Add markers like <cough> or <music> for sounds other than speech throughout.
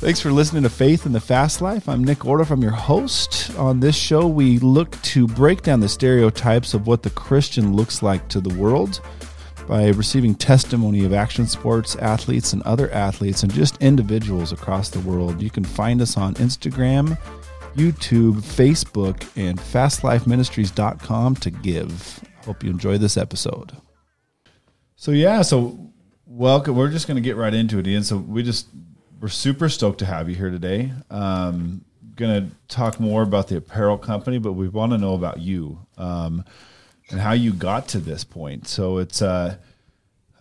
Thanks for listening to Faith in the Fast Life. I'm Nick Order. I'm your host. On this show, we look to break down the stereotypes of what the Christian looks like to the world by receiving testimony of action sports athletes and other athletes and just individuals across the world. You can find us on Instagram, YouTube, Facebook, and fastlifeministries.com to give. Hope you enjoy this episode. So, yeah, so welcome. We're just going to get right into it, Ian. So, we just, we're super stoked to have you here today. Um, going to talk more about the apparel company, but we want to know about you. Um, and how you got to this point. So it's uh,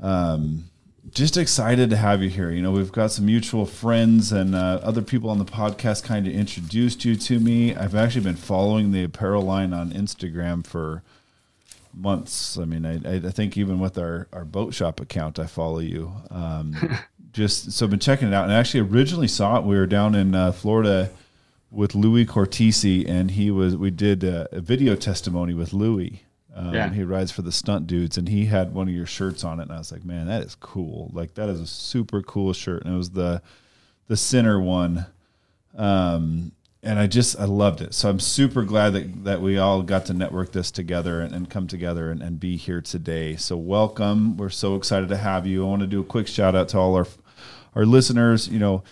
um, just excited to have you here. You know, we've got some mutual friends and uh, other people on the podcast kind of introduced you to me. I've actually been following the apparel line on Instagram for months. I mean, I, I think even with our, our boat shop account, I follow you. Um, <laughs> just so I've been checking it out and I actually originally saw it. We were down in uh, Florida with Louis Cortisi and he was, we did a, a video testimony with Louis um, yeah. He rides for the stunt dudes, and he had one of your shirts on it, and I was like, man, that is cool. Like that is a super cool shirt, and it was the the center one. Um, and I just I loved it. So I'm super glad that that we all got to network this together and, and come together and, and, be here today. So welcome. We're so excited to have you. I want to do a quick shout out to all our our listeners. You know,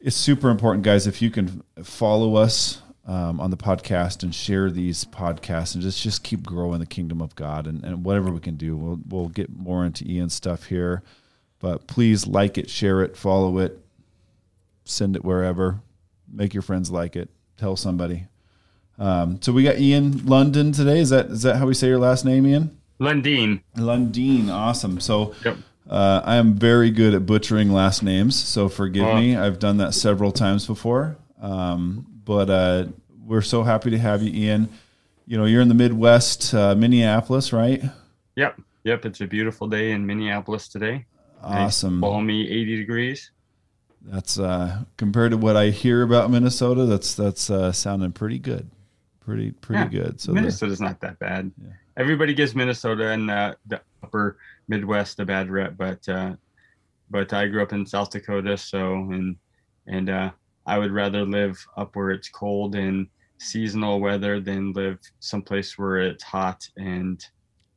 it's super important, guys. If you can follow us um, on the podcast and share these podcasts and just just keep growing the kingdom of God and, and whatever we can do. We'll we'll get more into Ian's stuff here, but please like it, share it, follow it, send it wherever, make your friends like it, tell somebody. Um, so we got Ian London today. Is that is that how we say your last name, Ian? Lundeen. Lundeen, awesome. So. Yep. Uh, I am very good at butchering last names, so forgive uh, me. I've done that several times before. Um, but uh, we're so happy to have you, Ian. You know, you're in the Midwest, uh, Minneapolis, right? Yep. Yep. It's a beautiful day in Minneapolis today. Awesome. Balmy 80 degrees. That's uh, compared to what I hear about Minnesota. That's that's uh, sounding pretty good, pretty pretty yeah, good. So Minnesota's the, not that bad. Yeah. Everybody gives Minnesota and uh, the upper Midwest a bad rep, but uh, but I grew up in South Dakota, so and and uh, I would rather live up where it's cold and seasonal weather than live someplace where it's hot. And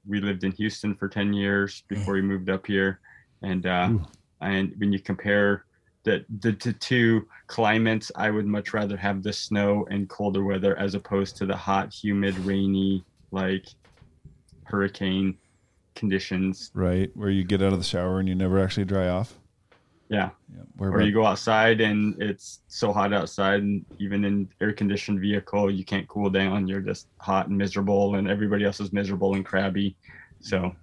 we lived in Houston for 10 years before we moved up here. And, uh, and when you compare the, the, the two climates, I would much rather have the snow and colder weather as opposed to the hot, humid, rainy, like hurricane conditions. Right. Where you get out of the shower and you never actually dry off. Yeah. yeah or about? you go outside and it's so hot outside, and even in air conditioned vehicle, you can't cool down. You're just hot and miserable, and everybody else is miserable and crabby. So.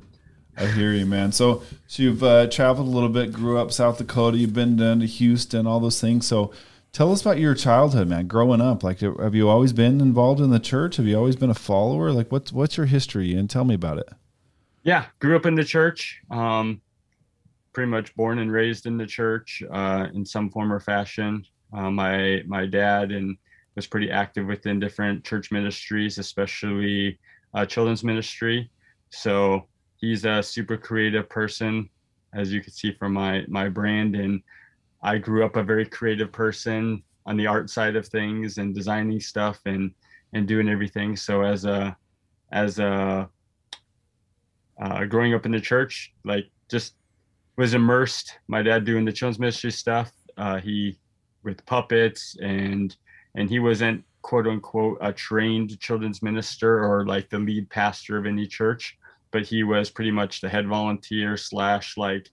I hear you, man. So, so you've uh, traveled a little bit, grew up South Dakota. You've been down to Houston, all those things. So, tell us about your childhood, man. Growing up, like, have you always been involved in the church? Have you always been a follower? Like, what's what's your history? And tell me about it. Yeah, grew up in the church. Um, pretty much born and raised in the church uh, in some form or fashion. Uh, my my dad and was pretty active within different church ministries, especially uh, children's ministry. So he's a super creative person, as you can see from my my brand. And I grew up a very creative person on the art side of things and designing stuff and and doing everything. So as a as a uh, growing up in the church, like just was immersed. My dad doing the children's ministry stuff. Uh, he with puppets and and he wasn't quote unquote a trained children's minister or like the lead pastor of any church, but he was pretty much the head volunteer slash like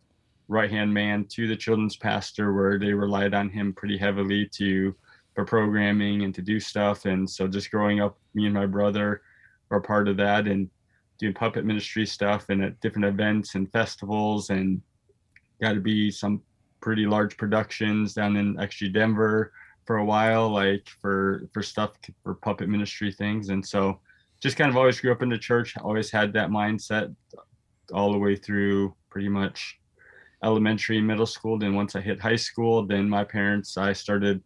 right hand man to the children's pastor where they relied on him pretty heavily to for programming and to do stuff. And so just growing up, me and my brother were part of that and doing puppet ministry stuff and at different events and festivals and got to be some pretty large productions down in actually Denver for a while, like for for stuff for puppet ministry things, and so just kind of always grew up in the church. Always had that mindset all the way through pretty much elementary, middle school. Then once I hit high school, then my parents I started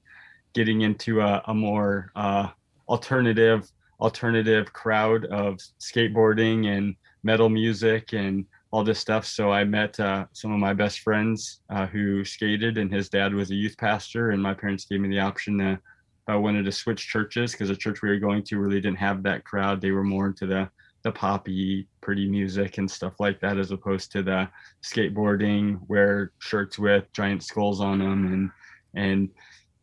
getting into a, a more uh, alternative alternative crowd of skateboarding and metal music and all this stuff. So I met uh, some of my best friends uh, who skated, and his dad was a youth pastor. And my parents gave me the option to, if I wanted to switch churches, because the church we were going to really didn't have that crowd. They were more into the the poppy, pretty music and stuff like that, as opposed to the skateboarding, wear shirts with giant skulls on them, and and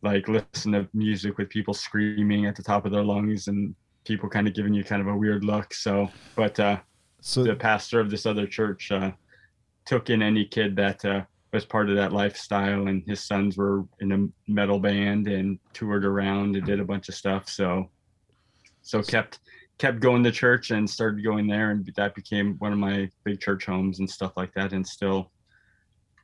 like listen to music with people screaming at the top of their lungs and people kind of giving you kind of a weird look. So, but uh, so the pastor of this other church uh, took in any kid that uh, was part of that lifestyle, and his sons were in a metal band and toured around and did a bunch of stuff. So, so kept kept going to church and started going there, and that became one of my big church homes and stuff like that, and still,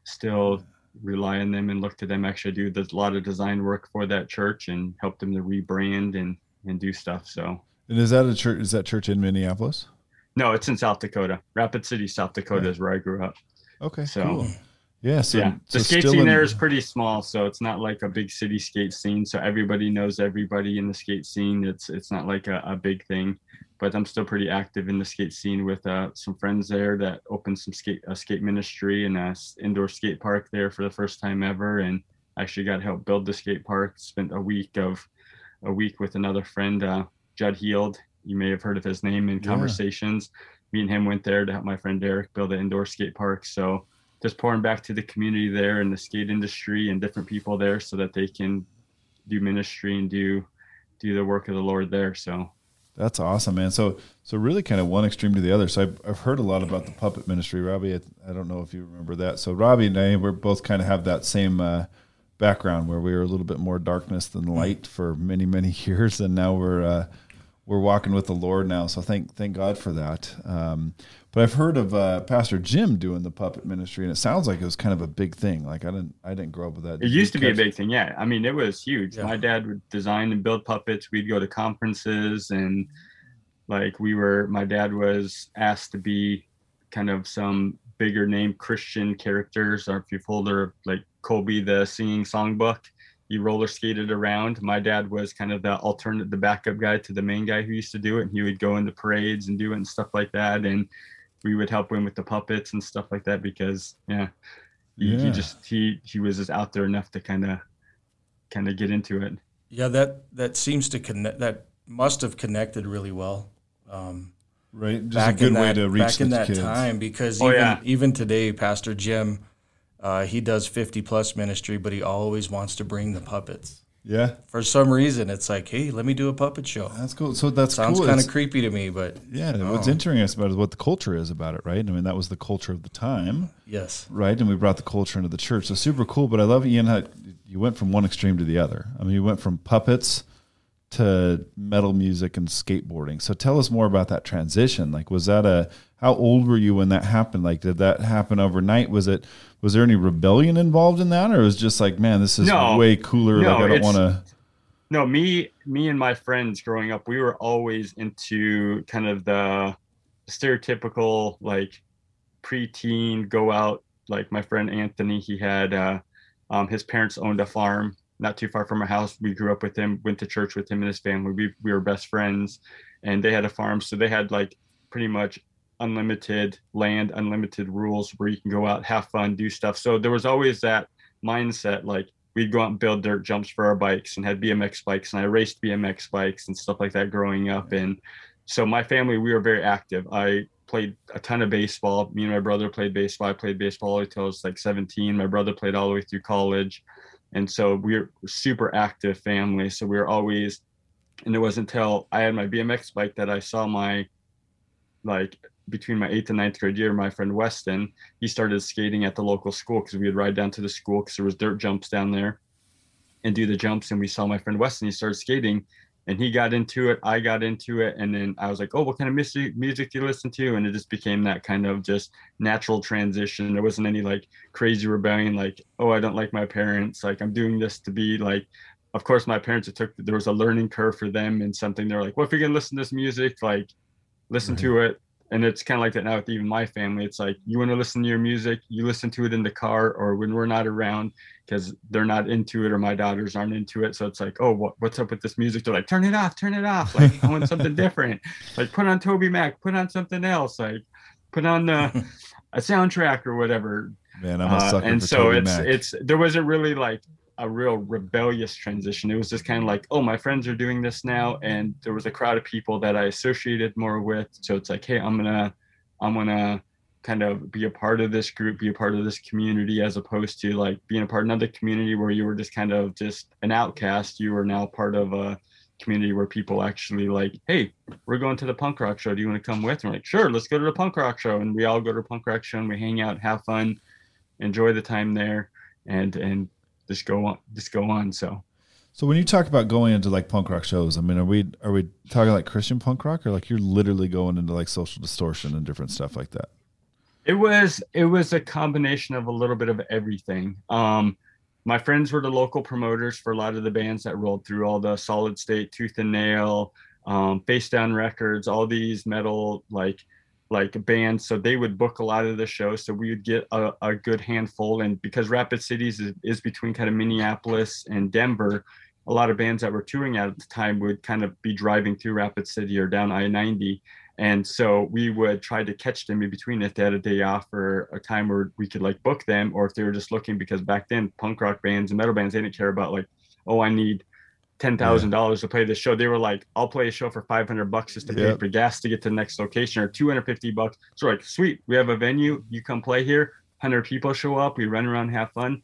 still rely on them and look to them actually do a lot of design work for that church and help them to rebrand and and do stuff. So. And is that a church? Is that church in Minneapolis? No, it's in South Dakota. Rapid City, South Dakota is where I grew up. Okay. So, cool. yeah. So, yeah, the so skate scene in... there is pretty small, so it's not like a big city skate scene. So everybody knows everybody in the skate scene. It's it's not like a, a big thing, but I'm still pretty active in the skate scene with uh, some friends there that opened some skate a skate ministry and a indoor skate park there for the first time ever, and actually got help build the skate park. Spent a week of a week with another friend, uh, Judd Heald you may have heard of his name in conversations. Yeah. Me and him went there to help my friend Derek build an indoor skate park. So just pouring back to the community there and the skate industry and different people there so that they can do ministry and do do the work of the Lord there. So that's awesome, man. So so really kind of one extreme to the other. So I've, I've heard a lot about the puppet ministry, Robbie. I, I don't know if you remember that. So Robbie and I, we're both kind of have that same uh, background where we were a little bit more darkness than light for many many <laughs> years, and now we're uh, we're walking with the Lord now. So thank thank God for that. Um, but I've heard of uh, Pastor Jim doing the puppet ministry, and it sounds like it was kind of a big thing. Like I didn't I didn't grow up with that. It used to be a big thing, yeah. I mean, it was huge. Yeah. My dad would design and build puppets. We'd go to conferences, and like we were. My dad was asked to be kind of some bigger name Christian characters. Or if you've heard of like Colby the singing songbook he roller skated around. My dad was kind of the alternate, the backup guy to the main guy who used to do it. And he would go into parades and do it and stuff like that. And we would help him with the puppets and stuff like that because, yeah, he, yeah. he just he he was just out there enough to kind of kind of get into it. Yeah, that that seems to connect. That must have connected really well. Um, right, just back a good way that, to reach back in that kids. time because oh, even yeah. even today, Pastor Jim uh, he does 50 plus ministry, but he always wants to bring the puppets. Yeah. For some reason, it's like, hey, let me do a puppet show. That's cool. So that's sounds cool. kind of creepy to me, but yeah. What's interesting about it is what the culture is about it, right? I mean, that was the culture of the time. Yes. Right, and we brought the culture into the church. So super cool. But I love Ian how you went from one extreme to the other. I mean, you went from puppets to metal music and skateboarding. So tell us more about that transition. Like, was that a how old were you when that happened? Like, did that happen overnight? Was it was there any rebellion involved in that, or was just like, man, this is no, way cooler. No, like, I don't want to. No, me, me and my friends growing up, we were always into kind of the stereotypical like preteen go out. Like my friend Anthony, he had uh, um, his parents owned a farm not too far from our house. We grew up with him, went to church with him and his family. We we were best friends, and they had a farm, so they had like pretty much unlimited land, unlimited rules where you can go out, have fun, do stuff. So there was always that mindset like we'd go out and build dirt jumps for our bikes and had BMX bikes and I raced BMX bikes and stuff like that growing up. And so my family, we were very active. I played a ton of baseball. Me and my brother played baseball. I played baseball until I was like 17. My brother played all the way through college. And so we were super active family. So we were always, and it wasn't until I had my BMX bike that I saw my like between my eighth and ninth grade year, my friend Weston, he started skating at the local school because we would ride down to the school because there was dirt jumps down there and do the jumps. And we saw my friend Weston, he started skating and he got into it. I got into it. And then I was like, oh, what kind of music, music do you listen to? And it just became that kind of just natural transition. There wasn't any like crazy rebellion, like, oh, I don't like my parents. Like I'm doing this to be like, of course, my parents, it took, there was a learning curve for them and something. They're like, well, if you're going to listen to this music, like listen mm-hmm. to it and it's kind of like that now with even my family. It's like you want to listen to your music you listen to it in the car or when we're not around because they're not into it or my daughters aren't into it. So it's like oh what, what's up with this music? They're like turn it off turn it off. Like i want something <laughs> different. Like put on TobyMac put on something else like put on the <laughs> a soundtrack or whatever. Man, I'm a uh, sucker uh, and so Toby it's Mac. it's there wasn't really like a real rebellious transition. It was just kind of like, oh, my friends are doing this now, and there was a crowd of people that I associated more with. So it's like, hey, I'm gonna, I'm gonna kind of be a part of this group, be a part of this community, as opposed to like being a part of another community where you were just kind of just an outcast. You are now part of a community where people actually like, hey, we're going to the punk rock show. Do you want to come with? And we're like, sure, let's go to the punk rock show. And we all go to punk rock show and we hang out, have fun, enjoy the time there, and and just go on just go on so. So when you talk about going into like punk rock shows i mean are we are we talking like christian punk rock or like you're literally going into like social distortion and different stuff like that? It was it was a combination of a little bit of everything. Um my friends were the local promoters for a lot of the bands that rolled through all the solid state tooth and nail um, face down records all these metal like like bands so they would book a lot of the shows so we would get a, a good handful and because rapid cities is, is, between kind of minneapolis and denver a lot of bands that were touring at the time would kind of be driving through rapid city or down i-90 and so we would try to catch them in between if they had a day off or a time where we could like book them or if they were just looking because back then punk rock bands and metal bands they didn't care about like oh i need ten thousand yeah. dollars to play this show. They were like, "I'll play a show for five hundred bucks just to yep. pay for gas to get to the next location, or two hundred fifty bucks." So like, sweet, we have a venue. You come play here. Hundred people show up. We run around, have fun.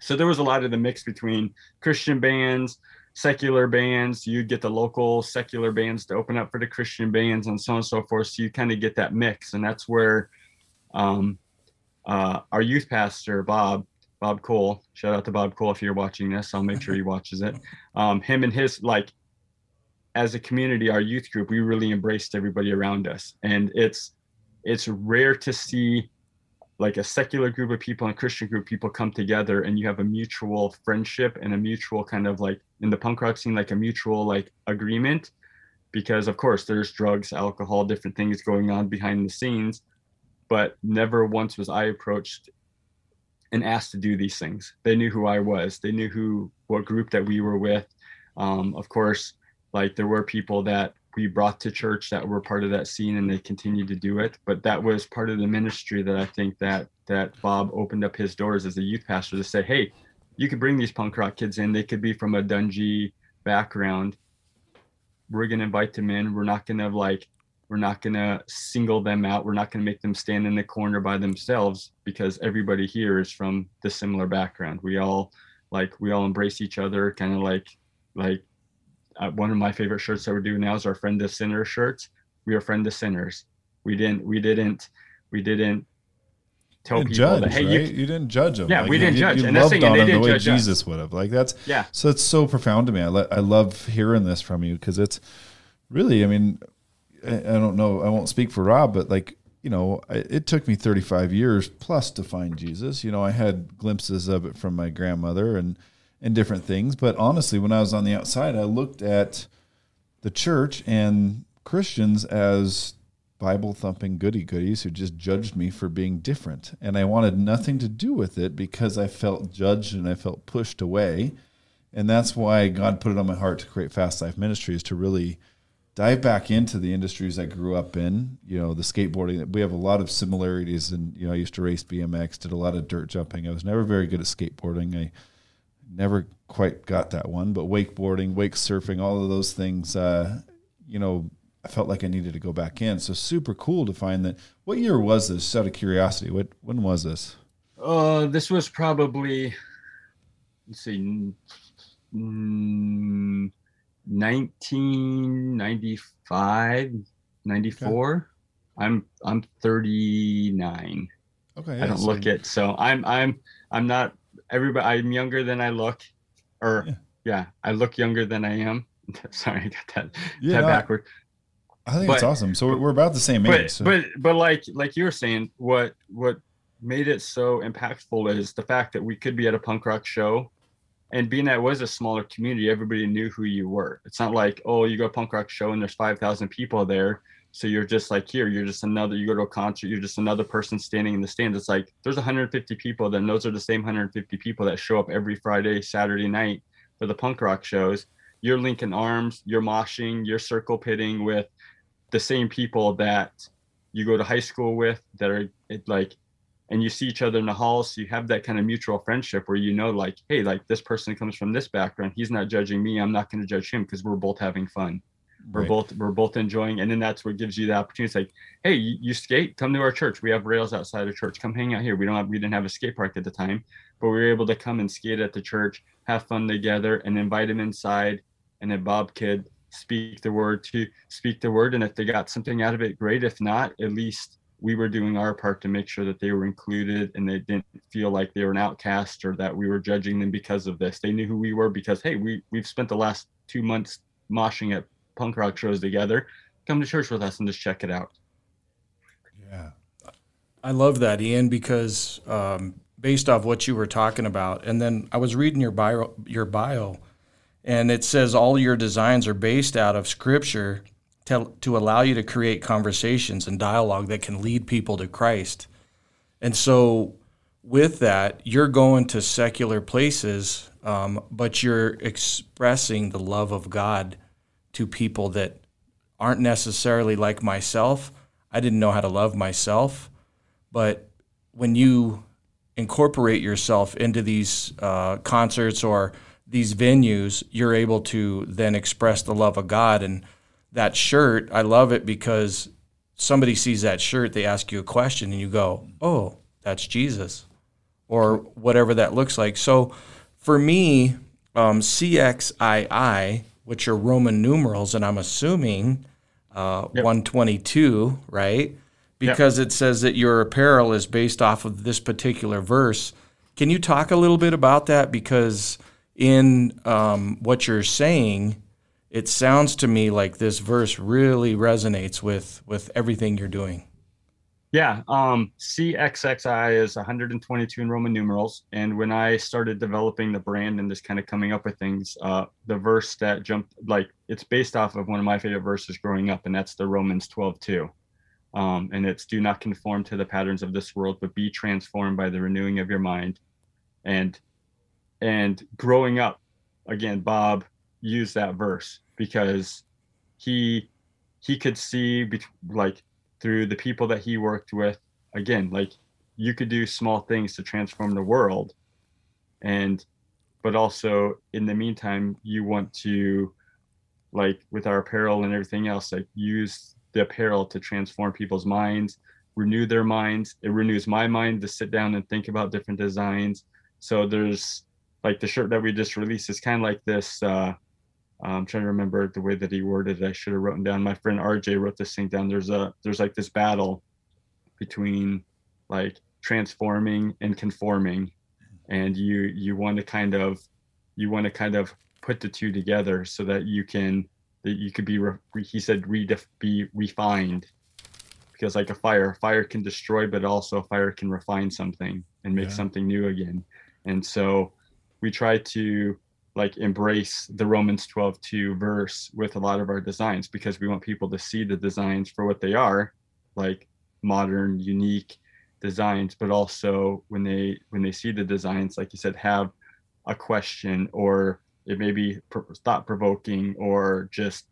So there was a lot of the mix between Christian bands, secular bands. You'd get the local secular bands to open up for the Christian bands, and so on and so forth. So you kind of get that mix, and that's where um, uh, our youth pastor Bob Bob Cole. Shout out to Bob Cole if you're watching this. I'll make sure he watches it. Um, him and his like as a community, our youth group, we really embraced everybody around us, and it's it's rare to see like a secular group of people and Christian group people come together and you have a mutual friendship and a mutual kind of like in the punk rock scene, like a mutual like agreement. Because of course there's drugs, alcohol, different things going on behind the scenes. But never once was I approached and asked to do these things. They knew who I was. They knew who what group that we were with. Um, of course, like there were people that we brought to church that were part of that scene and they continued to do it. But that was part of the ministry that I think that that Bob opened up his doors as a youth pastor to say, hey, you could bring these punk rock kids in. They could be from a dungy background. We're gonna invite them in. We're not gonna like we're not going to single them out. We're not going to make them stand in the corner by themselves because everybody here is from the similar background. We all like we all embrace each other, kind of like like uh, one of my favorite shirts that we're doing now is our friend of sinners shirts. We are friend of sinners. We didn't we didn't we didn't tell people judge, that hey right? you, you, didn't judge them. Yeah, like, we didn't judge. You, and loved on them the way Jesus us. would have. Like that's yeah. So it's so profound to me. I, I love hearing this from you because it's really. I mean, I don't know. I won't speak for Rob, but like you know, it took me 35 years plus to find Jesus. You know, I had glimpses of it from my grandmother and and different things, but honestly, when I was on the outside, I looked at the church and Christians as Bible thumping goody goodies who just judged me for being different. And I wanted nothing to do with it because I felt judged and I felt pushed away. And that's why God put it on my heart to create Fast Life Ministries to really dive back into the industries I grew up in. You know, the skateboarding. We have a lot of similarities, and you know, I used to race BMX, did a lot of dirt jumping. I was never very good at skateboarding. I never quite got that one, but wakeboarding, wake surfing, all of those things. Uh, you know, I felt like I needed to go back in. So super cool to find that. What year was this? Just out of curiosity, what when was this? Uh, this was probably let's see. Mm, 1995, 94. Okay. I'm I'm 39. Okay. I don't look it, so I'm I'm I'm not everybody. I'm younger than I look, or yeah, yeah I look younger than I am. <laughs> Sorry, I got that, yeah, that no, backward. I think but, it's awesome. So we're about the same but, age. So. But but like like you were saying, what what made it so impactful is the fact that we could be at a punk rock show and being that it was a smaller community, everybody knew who you were. It's not like, oh, you go to punk rock show and there's 5,000 people there. So you're just like here, you're just another, you go to a concert, you're just another person standing in the stands. It's like there's 150 people, then those are the same 150 people that show up every Friday, Saturday night for the punk rock shows. You're linking arms, you're moshing, you're circle pitting with the same people that you go to high school with that are like and you see each other in the halls so you have that kind of mutual friendship where you know like hey like this person comes from this background. He's not judging me. I'm not going to judge him because we're both having fun. We're right. both we're both enjoying and then that's what gives you the opportunity. It's like hey you, you, skate? Come to our church. We have rails outside of church. Come hang out here. We don't have we didn't have a skate park at the time but we were able to come and skate at the church have fun together and invite them inside and then bob could speak the word to speak the word and if they got something out of it great. If not at least we were doing our part to make sure that they were included and they didn't feel like they were an outcast or that we were judging them because of this. They knew who we were because hey we we've spent the last two months moshing at punk rock shows together. Come to church with us and just check it out. Yeah. I love that ian because um, based off what you were talking about and then i was reading your bio your bio and it says all your designs are based out of scripture to, to allow you to create conversations and dialogue that can lead people to Christ. And so, with that, you're going to secular places, um, but you're expressing the love of God to people that aren't necessarily like myself. I didn't know how to love myself, but when you incorporate yourself into these uh, concerts or these venues, you're able to then express the love of God. And that shirt, I love it because somebody sees that shirt, they ask you a question, and you go, "Oh, that's Jesus," or whatever that looks like. So, for me, um, CXII, which are Roman numerals, and I'm assuming uh, yep. 122, right? Because yep. it says that your apparel is based off of this particular verse. Can you talk a little bit about that? Because in um, what you're saying, it sounds to me like this verse really resonates with with everything you're doing. Yeah, um, CXXI is 122 in Roman numerals, and when I started developing the brand and just kind of coming up with things, uh, the verse that jumped like it's based off of one of my favorite verses growing up, and that's the Romans 12:2. Um, and it's do not conform to the patterns of this world, but be transformed by the renewing of your mind. And and growing up, again, Bob used that verse because he he could see like through the people that he worked with again like you could do small things to transform the world and but also in the meantime you want to like with our apparel and everything else like use the apparel to transform people's minds renew their minds it renews my mind to sit down and think about different designs so there's like the shirt that we just released is kind of like this. Uh, I'm trying to remember the way that he worded it. I should have written down. My friend RJ wrote this thing down. There's a there's like this battle between like transforming and conforming, and you you want to kind of you want to kind of put the two together so that you can that you could be re, he said re, be refined because like a fire fire can destroy but also fire can refine something and make yeah. something new again and so we try to like embrace the Romans 12 2 verse with a lot of our designs because we want people to see the designs for what they are, like modern, unique designs, but also when they when they see the designs, like you said, have a question or it may be thought provoking or just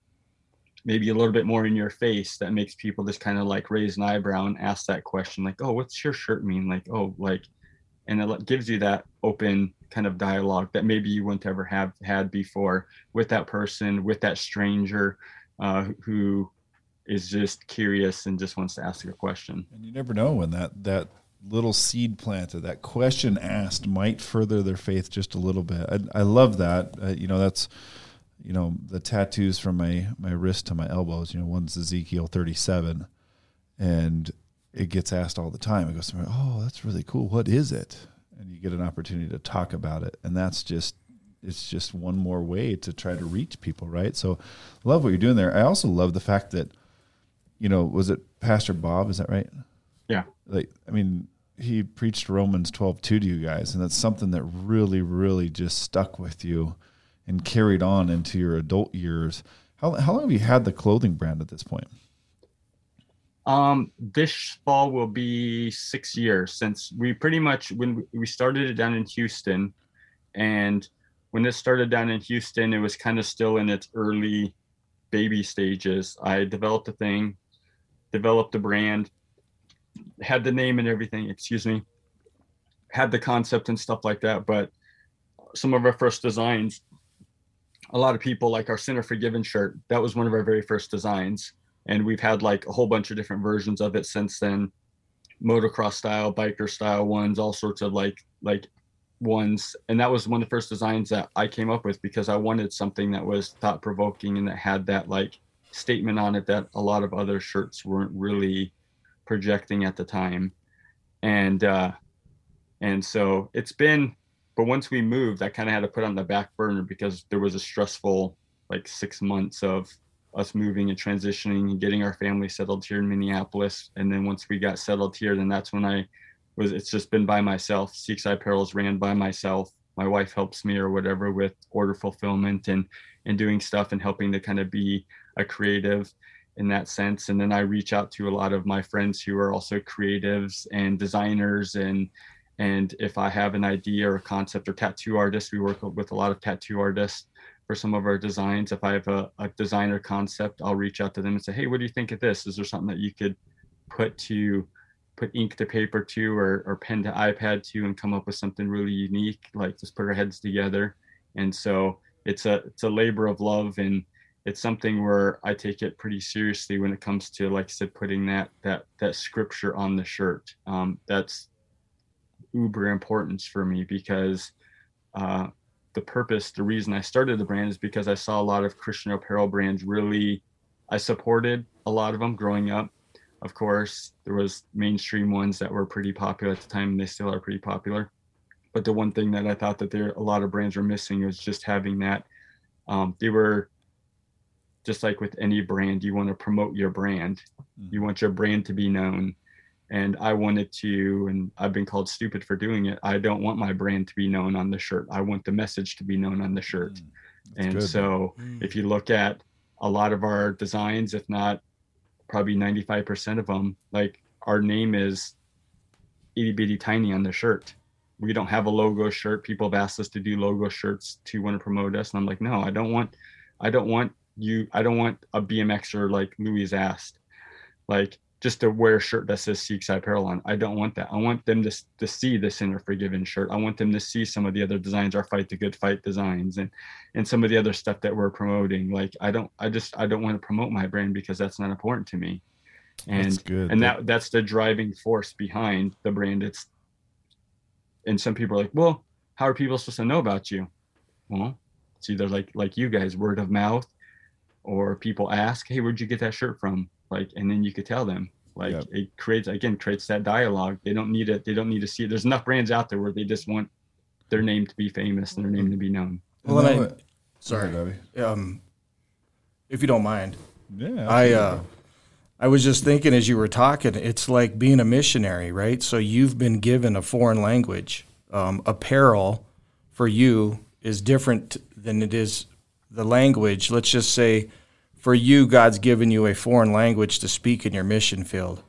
maybe a little bit more in your face that makes people just kind of like raise an eyebrow and ask that question like oh what's your shirt mean? Like oh like and it gives you that open kind of dialogue that maybe you wouldn't ever have had before with that person with that stranger uh, who is just curious and just wants to ask a question. And you never know when that that little seed planted that question asked might further their faith just a little bit. I, I love that. Uh, you know that's you know the tattoos from my my wrist to my elbows you know one's ezekiel 37 and it gets asked all the time. It goes, "Oh, that's really cool. What is it?" And you get an opportunity to talk about it, and that's just it's just one more way to try to reach people, right? So, love what you're doing there. I also love the fact that, you know, was it Pastor Bob? Is that right? Yeah. Like, I mean, he preached Romans 12 2 to you guys, and that's something that really, really just stuck with you and carried on into your adult years. How, how long have you had the clothing brand at this point? Um, this fall will be six years since we pretty much when we started it down in Houston, and when this started down in Houston, it was kind of still in its early baby stages. I developed a thing, developed a brand, had the name and everything. Excuse me, had the concept and stuff like that. But some of our first designs, a lot of people like our Sinner Forgiven shirt. That was one of our very first designs, and we've had like a whole bunch of different versions of it since then. Motocross style biker style ones all sorts of like like ones. And that was one of the first designs that i came up with because i wanted something that was thought provoking and that had that like statement on it that a lot of other shirts weren't really projecting at the time. And uh and so it's been but once we moved i kind of had to put on the back burner because there was a stressful like six months of us moving and transitioning and getting our family settled here in minneapolis and then once we got settled here then that's when i was it's just been by myself. Seekside Apparel is ran by myself. My wife helps me or whatever with order fulfillment and and doing stuff and helping to kind of be a creative in that sense. And then I reach out to a lot of my friends who are also creatives and designers and and if I have an idea or a concept or tattoo artists, we work with a lot of tattoo artists for some of our designs. If I have a, a designer concept, I'll reach out to them and say, Hey, what do you think of this? Is there something that you could put to put ink to paper to or, or pen to ipad to and come up with something really unique like just put our heads together and so it's a it's a labor of love and it's something where i take it pretty seriously when it comes to like i said putting that that that scripture on the shirt um, that's uber importance for me because uh, the purpose the reason i started the brand is because i saw a lot of christian apparel brands really i supported a lot of them growing up. Of course there was mainstream ones that were pretty popular at the time and they still are pretty popular. But the one thing that i thought that there a lot of brands were missing was just having that um, they were just like with any brand you want to promote your brand. Mm-hmm. you want your brand to be known and i wanted to and i've been called stupid for doing it i don't want my brand to be known on the shirt. I want the message to be known on the shirt. mm, and good. so mm. if you look at a lot of our designs if not probably 95% of them like our name is itty bitty tiny on the shirt. We don't have a logo shirt. People have asked us to do logo shirts to want to promote us and i'm like no i don't want i don't want you i don't want a bmxer like louis asked like just to wear a shirt that says Seekside Apparel on. I don't want that. I want them to, to see the Sinner Forgiven shirt. I want them to see some of the other designs, our Fight the Good Fight designs, and and some of the other stuff that we're promoting. Like I don't, I just, I don't want to promote my brand because that's not important to me. And that's good. and that that's the driving force behind the brand. It's and some people are like, well, how are people supposed to know about you? Well, it's either like like you guys, word of mouth, or people ask, hey, where'd you get that shirt from? Like and then you could tell them like yep. it creates again creates that dialogue they don't need it they don't need to see it there's enough brands out there where they just want their name to be famous and their name to be known well I, sorry um if you don't mind yeah i uh I was just thinking as you were talking, it's like being a missionary, right? So you've been given a foreign language. Um, apparel for you is different than it is the language. Let's just say for you, God's given you a foreign language to speak in your mission field.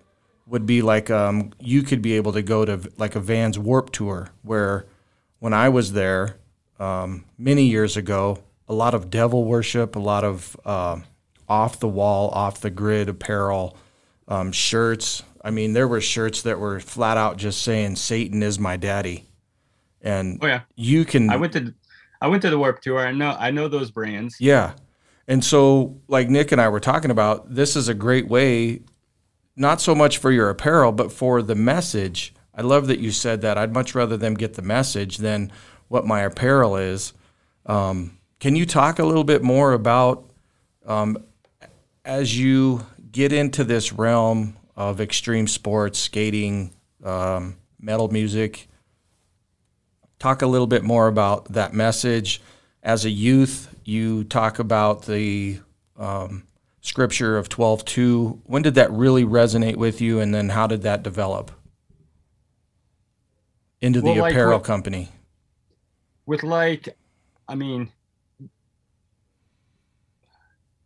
Would be like um, you could be able to go to like a Vans Warp Tour, where when I was there um, many years ago, a lot of devil worship, a lot of uh, off the wall, off the grid apparel, um, shirts. I mean, there were shirts that were flat out just saying "Satan is my daddy," and oh yeah, you can. I went to I went to the Warp Tour. I know I know those brands. Yeah, and so, like Nick and I were talking about, this is a great way, not so much for your apparel, but for the message. I love that you said that. I'd much rather them get the message than what my apparel is. Um, can you talk a little bit more about um, as you get into this realm of extreme sports, skating, um, metal music? Talk a little bit more about that message as a youth you talk about the um, scripture of 12.2. When did that really resonate with you, and then how did that develop into the well, apparel like with, company? With like, I mean,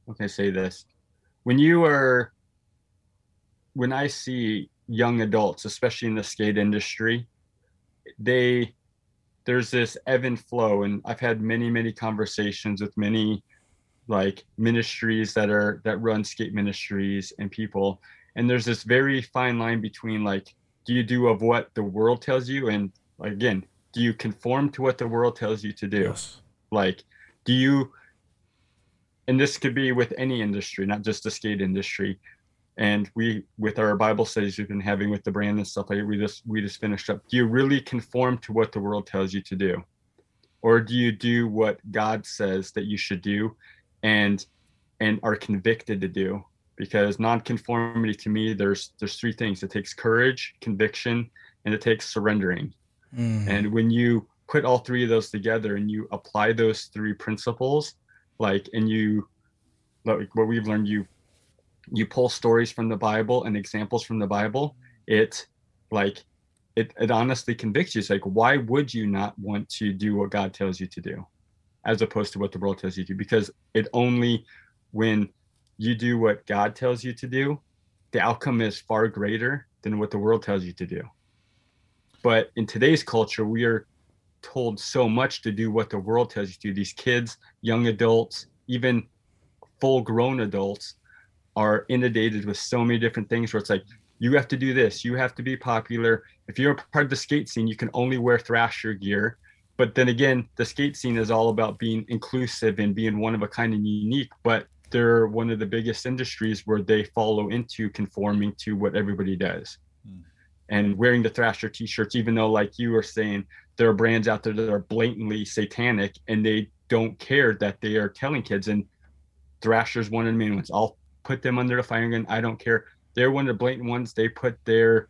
okay, say this. When you are, when I see young adults, especially in the skate industry, they there's this ebb and flow and i've had many many conversations with many like ministries that are that run skate ministries and people and there's this very fine line between like do you do of what the world tells you and again do you conform to what the world tells you to do Yes. like do you and this could be with any industry not just the skate industry and we with our bible studies we've been having with the brand and stuff like that, we just we just finished up. Do you really conform to what the world tells you to do? Or do you do what god says that you should do and and are convicted to do? Because nonconformity to me there's there's three things. It takes courage conviction and it takes surrendering. Mhm. and when you put all three of those together and you apply those three principles, like, and you, like what we've learned, you, you pull stories from the Bible and examples from the Bible, it, like, it, it honestly convicts you. It's like, why would you not want to do what God tells you to do, as opposed to what the world tells you to? Because it only, when you do what God tells you to do, the outcome is far greater than what the world tells you to do. But in today's culture, we are told so much to do what the world tells you to do. These kids, young adults, even full grown adults are inundated with so many different things where it's like, you have to do this, you have to be popular. If you're a part of the skate scene, you can only wear Thrasher gear. But then again, the skate scene is all about being inclusive and being one of a kind and unique. But they're one of the biggest industries where they follow into conforming to what everybody does hmm. and wearing the Thrasher t-shirts, even though like you were saying, there are brands out there that are blatantly satanic and they don't care that they are telling kids. And Thrasher's one of the main ones. I'll put them under the firing gun. I don't care. They're one of the blatant ones. They put their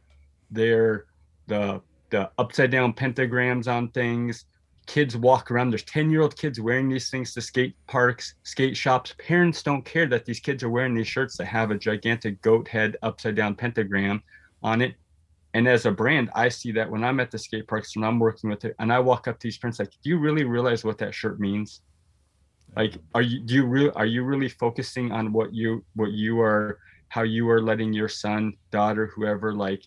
their the the upside down pentagrams on things. Kids walk around. There's 10 year old kids wearing these things to skate parks, skate shops. Parents don't care that these kids are wearing these shirts that have a gigantic goat head upside down pentagram on it and as a brand, I see that when I'm at the skate parks and I'm working with it, and I walk up to these prints, like, do you really realize what that shirt means? Like, are you do you really are you really focusing on what you what you are how you are letting your son, daughter, whoever, like,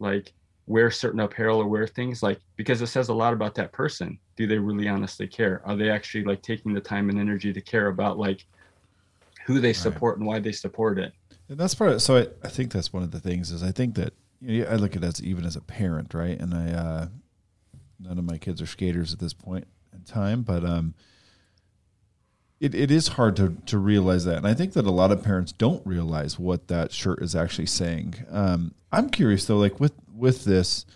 like wear certain apparel or wear things like because it says a lot about that person. Do they really honestly care? Are they actually like taking the time and energy to care about like who they support and why they support it? And that's part of so I, I think that's one of the things is I think that you know, I look at it as even as a parent, right? And I uh none of my kids are skaters at this point in time, but um it, it is hard to, to realize that. And I think that a lot of parents don't realize what that shirt is actually saying. Um, I'm curious though, like with, with this,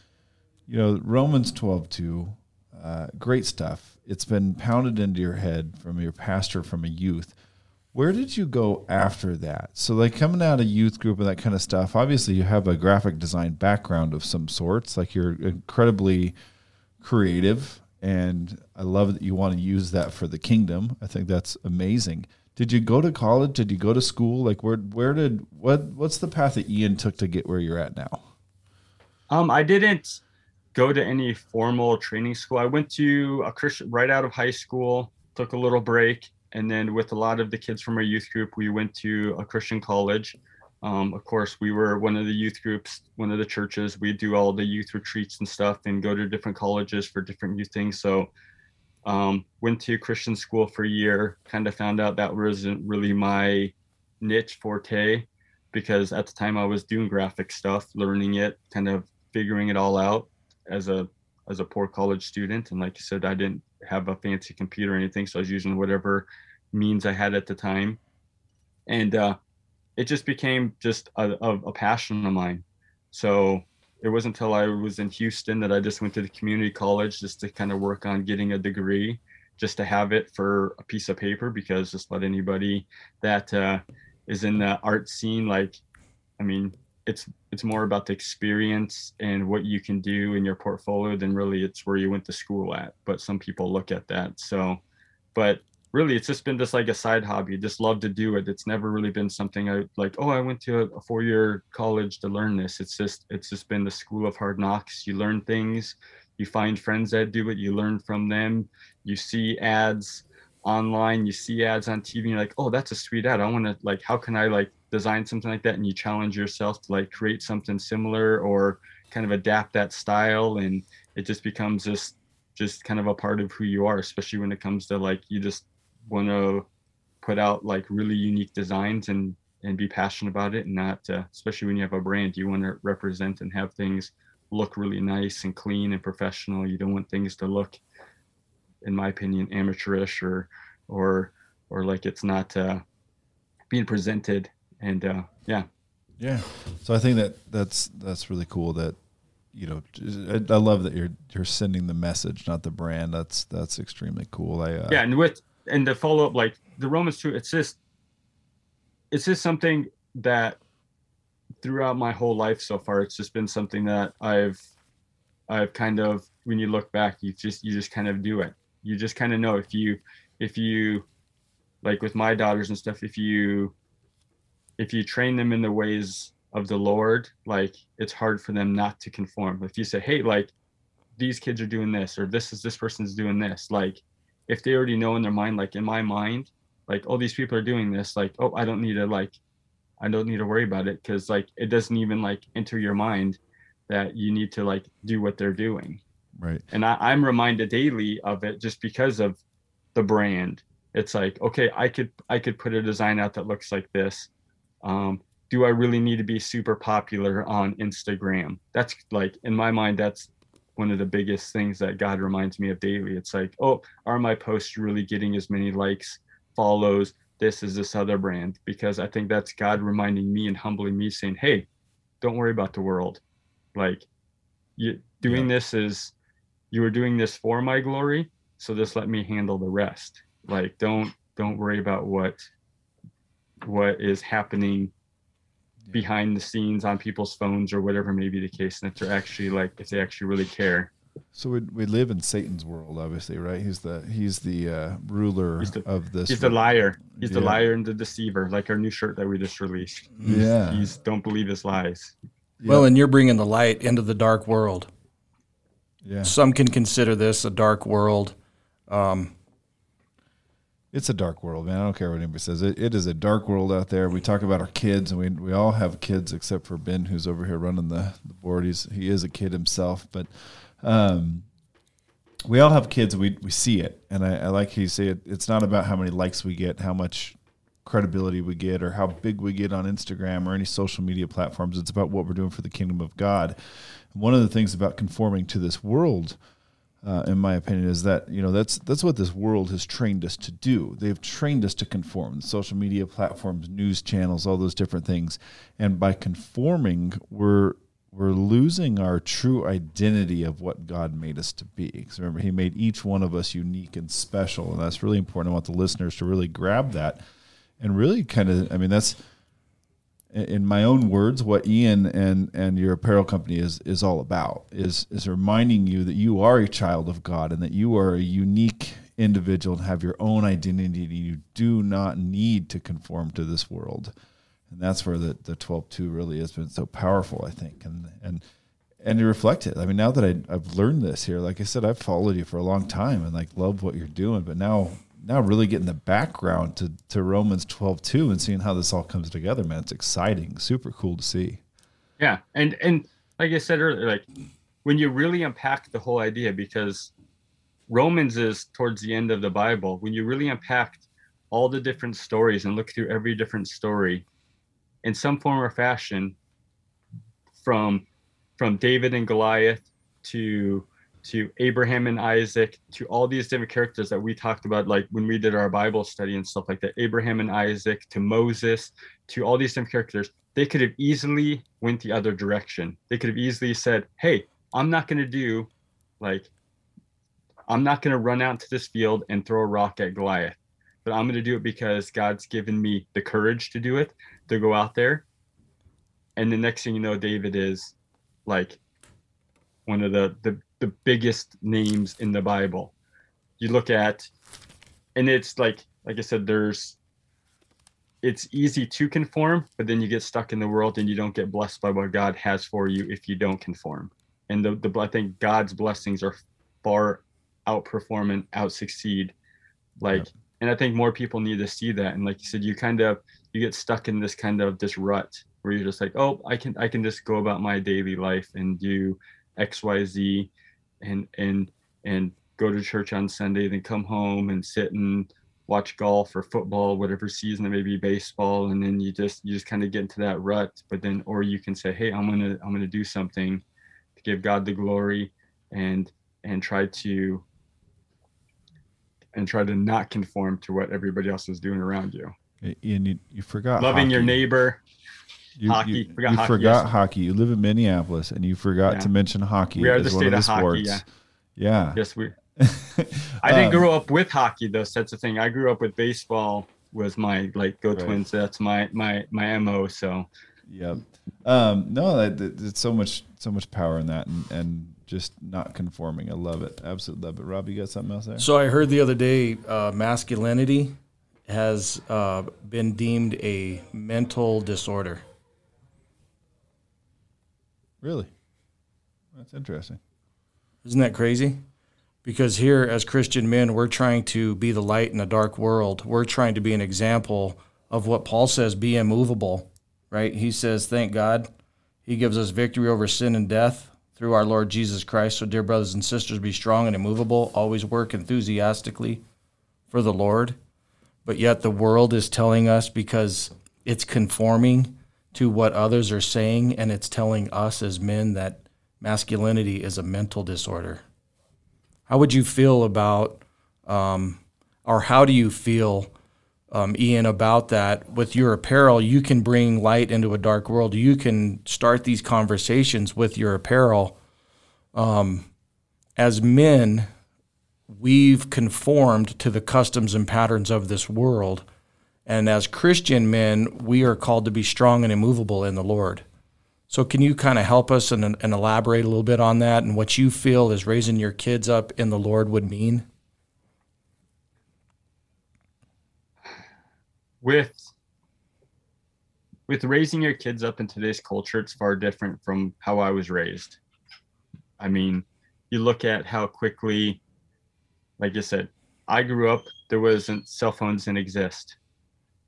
you know, Romans 12, 2, uh, great stuff. It's been pounded into your head from your pastor from a youth. Where did you go after that? So, like coming out of youth group and that kind of stuff, obviously you have a graphic design background of some sorts. Like you're incredibly creative, and I love that you want to use that for the kingdom. I think that's amazing. Did you go to college? Did you go to school? Like where where did what what's the path that Ian took to get where you're at now? Um, I didn't go to any formal training school. I went to a Christian right out of high school, took a little break, and then with a lot of the kids from our youth group, we went to a Christian college. Um, of course, we were one of the youth groups, one of the churches. We do all the youth retreats and stuff, and go to different colleges for different youth things. So, um, went to a Christian school for a year. Kind of found out that wasn't really my niche forte, because at the time I was doing graphic stuff, learning it, kind of figuring it all out as a as a poor college student. And like you said, I didn't have a fancy computer or anything, so I was using whatever means I had at the time, and uh, it just became just a, a, passion of mine. So it wasn't until I was in Houston that I just went to the community college just to kind of work on getting a degree, just to have it for a piece of paper. Because just let anybody that uh, is in the art scene, like, I mean, it's it's more about the experience and what you can do in your portfolio than really it's where you went to school at. But some people look at that. So, but really it's just been just like a side hobby just love to do it. It's never really been something i like oh i went to a four year college to learn this. It's just it's just been the school of hard knocks. You learn things you find friends that do it you learn from them you see ads online you see ads on tv and you're like oh that's a sweet ad. I want to like how can i like design something like that? And you challenge yourself to like create something similar or kind of adapt that style and it just becomes just just kind of a part of who you are especially when it comes to like you just want to put out like really unique designs and and be passionate about it and not uh, especially when you have a brand you want to represent and have things look really nice and clean and professional. You don't want things to look in my opinion amateurish or or or like it's not uh, being presented and uh, yeah. Yeah. So i think that that's that's really cool that you know i love that you're you're sending the message not the brand. That's that's extremely cool. I uh, yeah and with and the follow up like the romans 2 it's just it's just something that throughout my whole life so far it's just been something that i've i've kind of when you look back you just you just kind of do it. You just kind of know if you if you like with my daughters and stuff if you if you train them in the ways of the lord like it's hard for them not to conform. If you say hey like these kids are doing this or this is this person's doing this like if they already know in their mind like in my mind like oh these people are doing this like oh i don't need to like i don't need to worry about it because like it doesn't even like enter your mind that you need to like do what they're doing. Right. And I, i'm reminded daily of it just because of the brand. It's like okay i could i could put a design out that looks like this. Um, do i really need to be super popular on instagram? That's like in my mind that's one of the biggest things that god reminds me of daily it's like oh are my posts really getting as many likes follows this is this other brand because I think that's God reminding me and humbling me saying, Hey, don't worry about the world. Like you doing yeah. this is you were doing this for my glory. So just let me handle the rest. Like don't don't worry about what what is happening behind the scenes on people's phones or whatever may be the case. And if they're actually like if they actually really care, so we, we live in Satan's world, obviously, right? He's the he's the uh, ruler the, of this. He's world. the liar. He's yeah. the liar and the deceiver, like our new shirt that we just released. He's, yeah, he's don't believe his lies. Well, and you're bringing the light into the dark world. Yeah, some can consider this a dark world. Um, it's a dark world, man. I don't care what anybody says. It, it is a dark world out there. We talk about our kids, and we we all have kids except for Ben, who's over here running the, the board. He's he is a kid himself, but um, we all have kids. We we see it, and I, I like how you say it. It's not about how many likes we get, how much credibility we get, or how big we get on Instagram or any social media platforms. It's about what we're doing for the kingdom of God. one of the things about conforming to this world. Uh, in my opinion, is that you know that's that's what this world has trained us to do. They've trained us to conform. Social media platforms, news channels, all those different things, and by conforming, we're we're losing our true identity of what God made us to be. Because remember, He made each one of us unique and special, and that's really important. I want the listeners to really grab that and really kind of. I mean, that's in my own words what Ian and and your apparel company is is all about is is reminding you that you are a child of God and that you are a unique individual and have your own identity. You do not need to conform to this world and that's where the the twelve two really has been so powerful, I think, and and and to reflect it. I mean, now that I, I've learned this here, like I said, I've followed you for a long time and like love what you're doing, but now now really getting the background to to Romans twelve two and seeing how this all comes together, man, it's exciting, super cool to see. Yeah, and and like I said earlier, like when you really unpack the whole idea, because Romans is towards the end of the Bible, when you really unpack all the different stories and look through every different story in some form or fashion from from David and Goliath to to Abraham and Isaac to all these different characters that we talked about like when we did our Bible study and stuff like that. Abraham and Isaac to Moses to all these different characters. They could have easily went the other direction. They could have easily said hey I'm not going to do like I'm not going to run out to this field and throw a rock at Goliath but I'm going to do it because God's given me the courage to do it to go out there. And the next thing you know, David is like one of the, the, the biggest names in the Bible. You look at, and it's like, like I said, there's, it's easy to conform, but then you get stuck in the world and you don't get blessed by what God has for you if you don't conform. And the, the I think God's blessings are far outperform and out succeed. Like, and I think more people need to see that. And like you said, you kind of you get stuck in this kind of this rut where you're just like, oh, I can I can just go about my daily life and do X, Y, Z, and and and go to church on Sunday, then come home and sit and watch golf or football, whatever season it may be, baseball, and then you just you just kind of get into that rut. But then, or you can say, hey, I'm gonna I'm gonna do something to give God the glory, and and try to and try to not conform to what everybody else is doing around you. And you, you forgot loving hockey. your neighbor. You, hockey. You, forgot you hockey, forgot yes. hockey. You live in Minneapolis, and you forgot Yeah. to mention hockey We are as the one state of the of hockey, sports. yeah. Yeah. Yes, we. <laughs> I didn't Um, grow up with hockey though. So that's the thing. I grew up with baseball. Was my like go Right. Twins? That's my my my mo. So Yep. Um, no, that, that, it's so much so much power in that, and, and just not conforming. I love it. Absolutely love it. Rob, you got something else there? So I heard the other day, uh, masculinity has uh, been deemed a mental disorder. Really? That's interesting. Isn't that crazy? Because here, as Christian men, we're trying to be the light in a dark world. We're trying to be an example of what Paul says be immovable, right? He says, Thank God he gives us victory over sin and death through our Lord Jesus Christ. So, dear brothers and sisters, be strong and immovable. Always work enthusiastically for the Lord. But yet, the world is telling us because it's conforming to what others are saying, and it's telling us as men that masculinity is a mental disorder. How would you feel about, um, or how do you feel, um, Ian, about that? With your apparel, you can bring light into a dark world. You can start these conversations with your apparel. Um, as men, we've conformed to the customs and patterns of this world. And as Christian men, we are called to be strong and immovable in the Lord. So, can you kind of help us and, and elaborate a little bit on that and what you feel is raising your kids up in the Lord would mean? with with raising your kids up in today's culture, it's far different from how I was raised. I mean, you look at how quickly, like you said, I grew up. There wasn't cell phones didn't exist.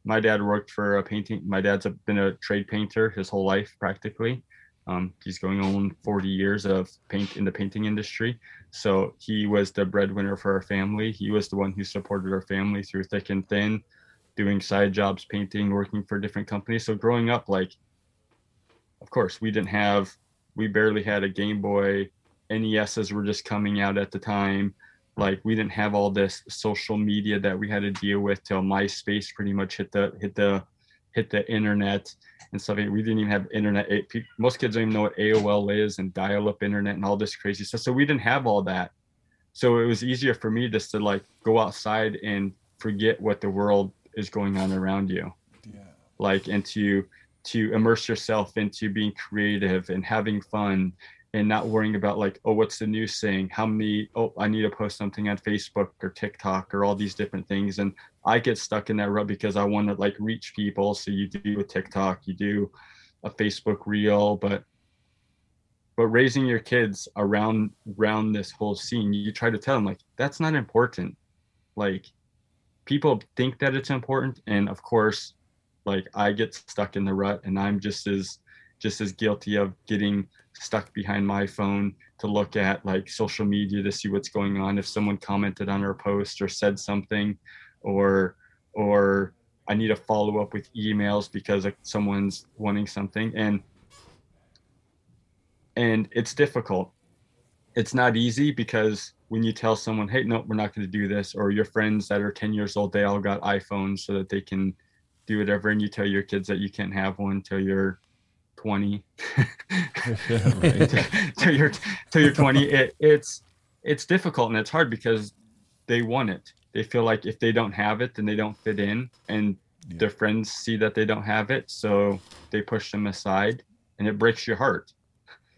My dad worked for a painting. My dad's been a trade painter his whole life, practically. Um, he's going on 40 years of paint in the painting industry. So he was the breadwinner for our family. He was the one who supported our family through thick and thin doing side jobs, painting, working for different companies. So growing up, like, of course, we didn't have, we barely had a Game Boy. NESs were just coming out at the time. Like we didn't have all this social media that we had to deal with till MySpace pretty much hit the hit the hit the internet and stuff. We didn't even have internet. Most kids don't even know what AOL is and dial-up internet and all this crazy stuff. So we didn't have all that. So it was easier for me just to like go outside and forget what the world is going on around you Yeah. like and to to immerse yourself into being creative and having fun and not worrying about like oh what's the news saying? How many oh i need to post something on facebook or tiktok or all these different things. And i get stuck in that rut because i want to like reach people. So you do a tiktok you do a facebook reel but but raising your kids around around this whole scene you try to tell them like that's not important. Like people think that it's important. And of course like i get stuck in the rut and i'm just as just as guilty of getting stuck behind my phone to look at like social media to see what's going on. If someone commented on our post or said something or or i need to follow up with emails because someone's wanting something. And and it's difficult. It's not easy because when you tell someone hey no we're not going to do this or your friends that are 10 years old they all got iphones so that they can do whatever and you tell your kids that you can't have one till you're 20 <laughs> <laughs> right. till you're till you're 20 it, it's it's difficult and it's hard because they want it. They feel like if they don't have it then they don't fit in and Yeah. their friends see that they don't have it so they push them aside and it breaks your heart.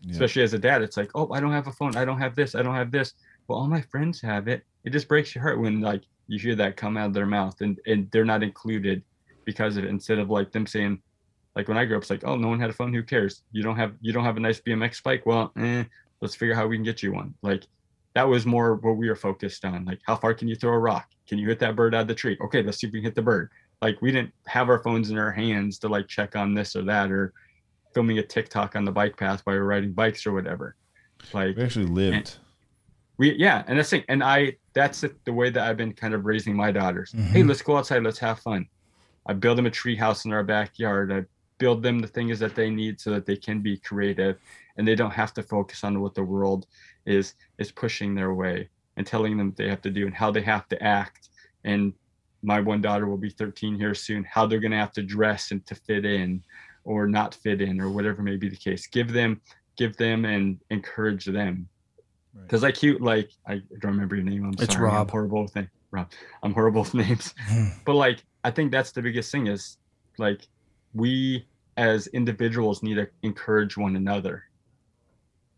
Yeah. especially as a dad it's like oh i don't have a phone. I don't have this. I don't have this. Well all my friends have it. It just breaks your heart when like you hear that come out of their mouth and and they're not included because of it instead of like them saying like when i grew up it's like oh no one had a phone who cares? You don't have you don't have a nice bmx bike well eh, let's figure out how we can get you one. Like that was more what we were focused on. Like how far can you throw a rock? Can you hit that bird out of the tree? Okay let's see if we can hit the bird. Like we didn't have our phones in our hands to like check on this or that or filming a tiktok on the bike path while we're riding bikes or whatever. Like we actually lived. we yeah and that's thing and i that's the way that i've been kind of raising my daughters. Mm-hmm. hey let's go outside let's have fun. I build them a tree house in our backyard. I build them the things that they need so that they can be creative and they don't have to focus on what the world is is pushing their way and telling them they have to do and how they have to act and my one daughter will be 13 here soon how they're going to have to dress and to fit in or not fit in or whatever may be the case give them give them and encourage them because right. like you like I don't remember your name. I'm it's sorry. Rob. I'm horrible with <laughs> names. Rob. I'm horrible with names. but like I think that's the biggest thing is like we as individuals need to encourage one another.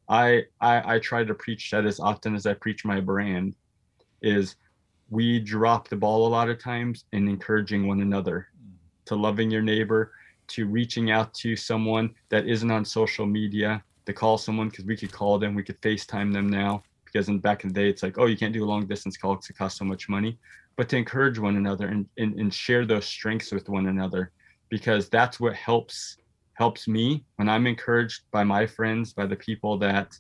I I I try to preach that as often as I preach my brand is we drop the ball a lot of times in encouraging one another to loving your neighbor to reaching out to someone that isn't on social media to call someone because we could call them, we could FaceTime them now because in back in the day it's like, oh, you can't do a long distance call because it costs so much money. But to encourage one another and, and, and share those strengths with one another because that's what helps helps me when I'm encouraged by my friends, by the people that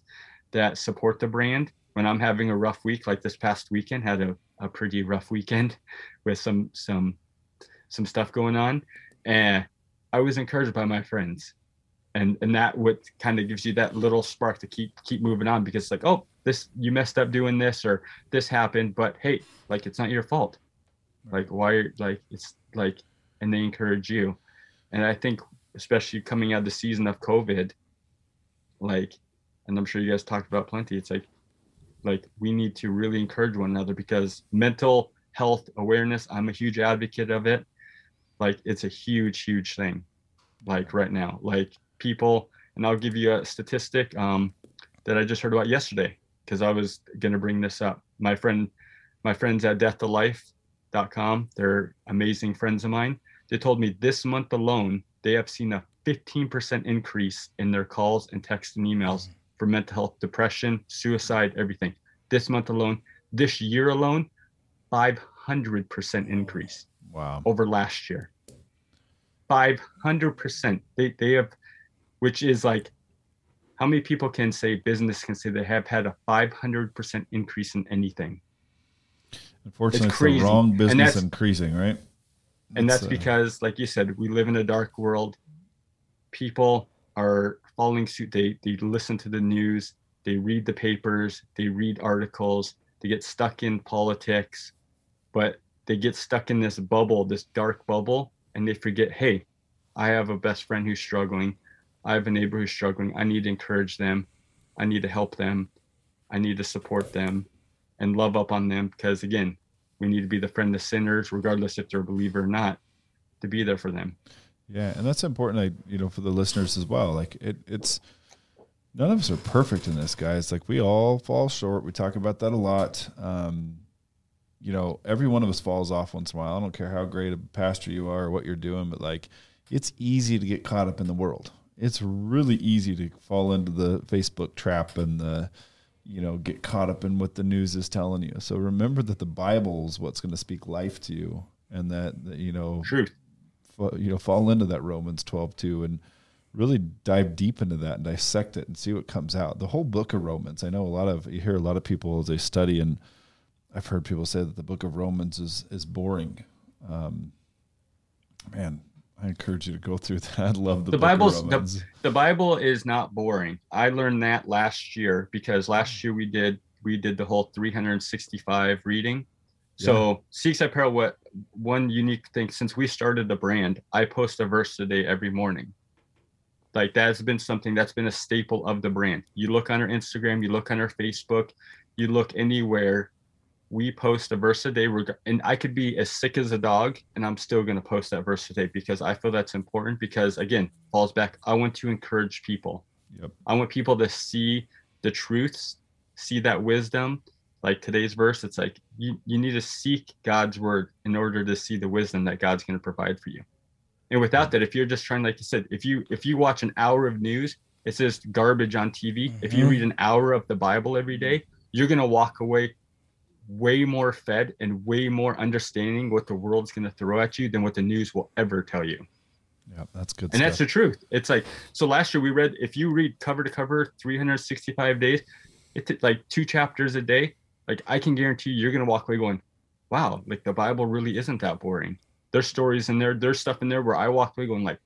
that support the brand. When I'm having a rough week, like this past weekend, had a, a pretty rough weekend <laughs> with some some some stuff going on. And I was encouraged by my friends and and that what kind of gives you that little spark to keep keep moving on because it's like oh this you messed up doing this or this happened but hey like it's not your fault like why like it's like and they encourage you. And i think especially coming out of the season of covid like and i'm sure you guys talked about plenty it's like like we need to really encourage one another because mental health awareness i'm a huge advocate of it. Like it's a huge huge thing like right now. Like people, and I'll give you a statistic um, that I just heard about yesterday because I was going to bring this up. My friend, my friends at death2life.com, they're amazing friends of mine. They told me this month alone, they have seen a 15% increase in their calls and texts and emails mm-hmm. for mental health, depression, suicide, everything. This month alone, this year alone, 500% increase. Wow. Over last year. 500%. They, they have which is like how many people can say business can say they have had a 500% increase in anything unfortunately it's, it's the wrong business increasing right? And that's uh, because like you said we live in a dark world. People are following suit. They they listen to the news. They read the papers. They read articles. They get stuck in politics. But they get stuck in this bubble this dark bubble and they forget hey i have a best friend who's struggling. I have a neighbor who's struggling. I need to encourage them. I need to help them. I need to support them and love up on them because, again, we need to be the friend of sinners, regardless if they're a believer or not, to be there for them. Yeah, and that's important, like, you know, for the listeners as well. Like, it, it's none of us are perfect in this, guys. Like, we all fall short. We talk about that a lot. Um, you know, every one of us falls off once in a while. I don't care how great a pastor you are or what you're doing, but like, it's easy to get caught up in the world it's really easy to fall into the Facebook trap and the you know get caught up in what the news is telling you. So remember that the Bible is what's going to speak life to you, and that, that you know truth. you know, fall into that Romans twelve two and really dive deep into that and dissect it and see what comes out. The whole book of Romans. I know a lot of you hear a lot of people as they study, and I've heard people say that the book of Romans is is boring. Um, man, I encourage you to go through that. <laughs> I love the, the Bible's the, the Bible is not boring. I learned that last year because last mm. year we did we did the whole 365 reading. So yeah. Seeks Apparel, what one unique thing since we started the brand, I post a verse a day every morning. Like that's been something that's been a staple of the brand. You look on our Instagram, you look on our Facebook, you look anywhere, we post a verse a day and i could be as sick as a dog and i'm still going to post that verse a day because i feel that's important because again falls back i want to encourage people yep. i want people to see the truths see that wisdom like today's verse it's like you, you need to seek god's word in order to see the wisdom that god's going to provide for you and without that if you're just trying like you said if you if you watch an hour of news it's just garbage on tv mm-hmm. if you mm-hmm. read an hour of the bible every day you're going to walk away way more fed and way more understanding what the world's going to throw at you than what the news will ever tell you. Yeah, that's good. And stuff. that's the truth. It's like so. Last year we read, if you read cover to cover, 365 days, it t- like two chapters a day, like I can guarantee you, you're gonna walk away going, "Wow, like the Bible really isn't that boring." There's stories in there, there's stuff in there where I walked away going like,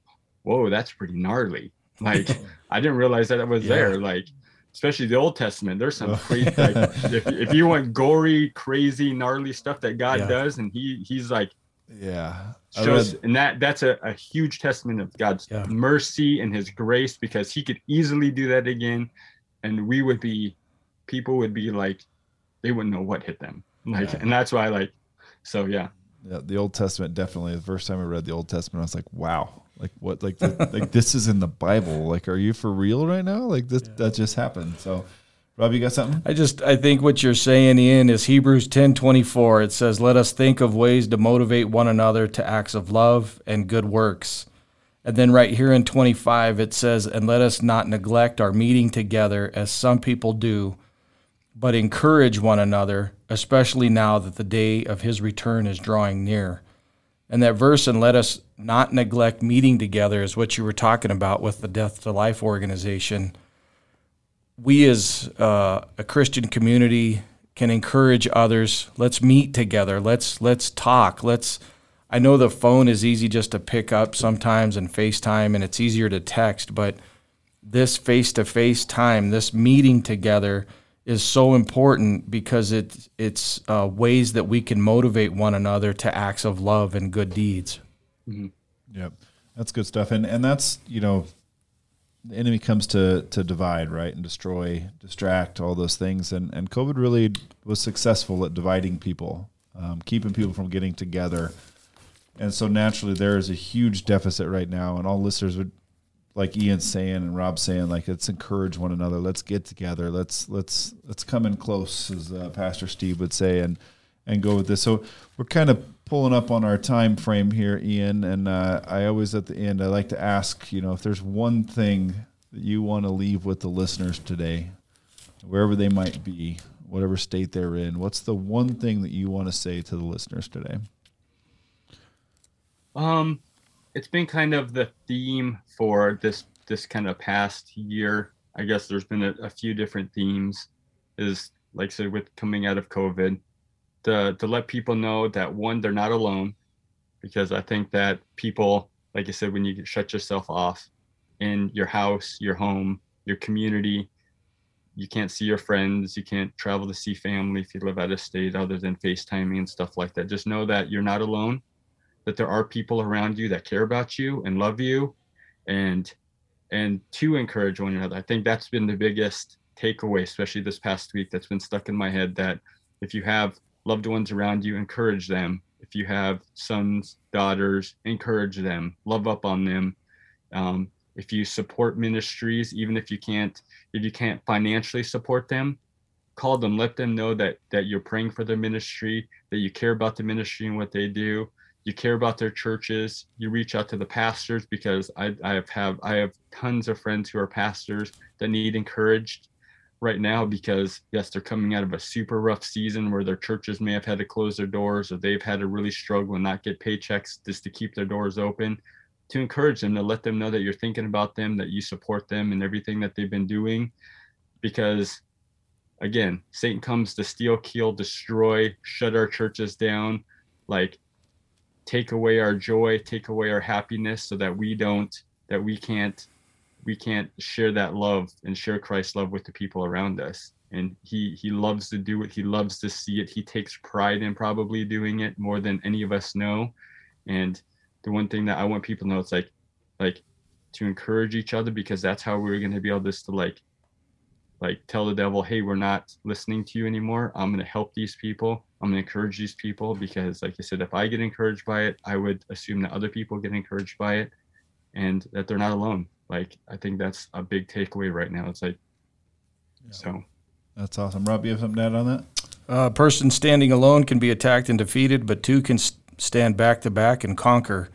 "Whoa, that's pretty gnarly." Like <laughs> I didn't realize that it was yeah. there. Like especially the Old Testament, there's some oh. crazy. like, <laughs> if, if you want gory, crazy, gnarly stuff that God yeah. does, and he he's like, yeah, shows, and that that's a, a huge testament of God's yeah. mercy and His grace because He could easily do that again, and we would be, people would be like, they wouldn't know what hit them, like, yeah. and that's why like, so yeah. Yeah, the Old Testament definitely. The first time I read the Old Testament, I was like, "Wow, like what? Like the, like this is in the Bible. Like, are you for real right now? Like this yeah. that just happened." So, Rob, you got something? I just I think what you're saying, Ian, is Hebrews ten twenty four. It says, "Let us think of ways to motivate one another to acts of love and good works." And then right here in 25, it says, And let us not neglect our meeting together as some people do, but encourage one another, especially now that the day of his return is drawing near. And that verse, and let us not neglect meeting together, is what you were talking about with the Death to Life organization. We, as uh, a Christian community, can encourage others. Let's meet together. Let's let's talk. Let's. I know the phone is easy just to pick up sometimes and FaceTime, and it's easier to text, but this face to face time, this meeting together is so important because it, it's uh, ways that we can motivate one another to acts of love and good deeds. Mm-hmm. Yep, that's good stuff, and and that's you know, the enemy comes to to divide, right, and destroy, distract, all those things, and and COVID really was successful at dividing people, um, keeping people from getting together. And so naturally, there is a huge deficit right now, and all listeners would like Ian's saying and Rob saying, like let's encourage one another. Let's get together. Let's let's let's come in close, as uh, Pastor Steve would say, and and go with this. So we're kind of pulling up on our time frame here, Ian. And uh, I always at the end I like to ask, you know, if there's one thing that you want to leave with the listeners today, wherever they might be, whatever state they're in, what's the one thing that you want to say to the listeners today? Um, it's been kind of the theme for this this kind of past year. I guess there's been a, a few different themes. Is like I said with coming out of COVID, to to let people know that one they're not alone, because I think that people, like I said, when you shut yourself off in your house, your home, your community, you can't see your friends, you can't travel to see family if you live out of state other than FaceTiming and stuff like that. Just know that you're not alone that there are people around you that care about you and love you and and to encourage one another. I think that's been the biggest takeaway, especially this past week, that's been stuck in my head that if you have loved ones around you, encourage them. If you have sons, daughters, encourage them, love up on them. Um, if you support ministries, even if you can't, if you can't financially support them, call them, let them know that that you're praying for their ministry, that you care about the ministry and what they do, you care about their churches you reach out to the pastors because I, I have, have i have tons of friends who are pastors that need encouraged right now because yes they're coming out of a super rough season where their churches may have had to close their doors or they've had to really struggle and not get paychecks just to keep their doors open to encourage them to let them know that you're thinking about them that you support them and everything that they've been doing. Because again satan comes to steal kill destroy shut our churches down. Like take away our joy, take away our happiness so that we don't that we can't we can't share that love and share Christ's love with the people around us. And he he loves to do it. He loves to see it. He takes pride in probably doing it more than any of us know. And the one thing that I want people to know it's like like to encourage each other because that's how we're going to be able to, to like like tell the devil, hey, we're not listening to you anymore. I'm going to help these people. I'm going to encourage these people because, like I said, if I get encouraged by it, I would assume that other people get encouraged by it and that they're not alone. Like, I think that's a big takeaway right now. It's like, yeah. so. That's awesome. Rob, you have something to add on that? A person standing alone can be attacked and defeated, but two can stand back to back and conquer.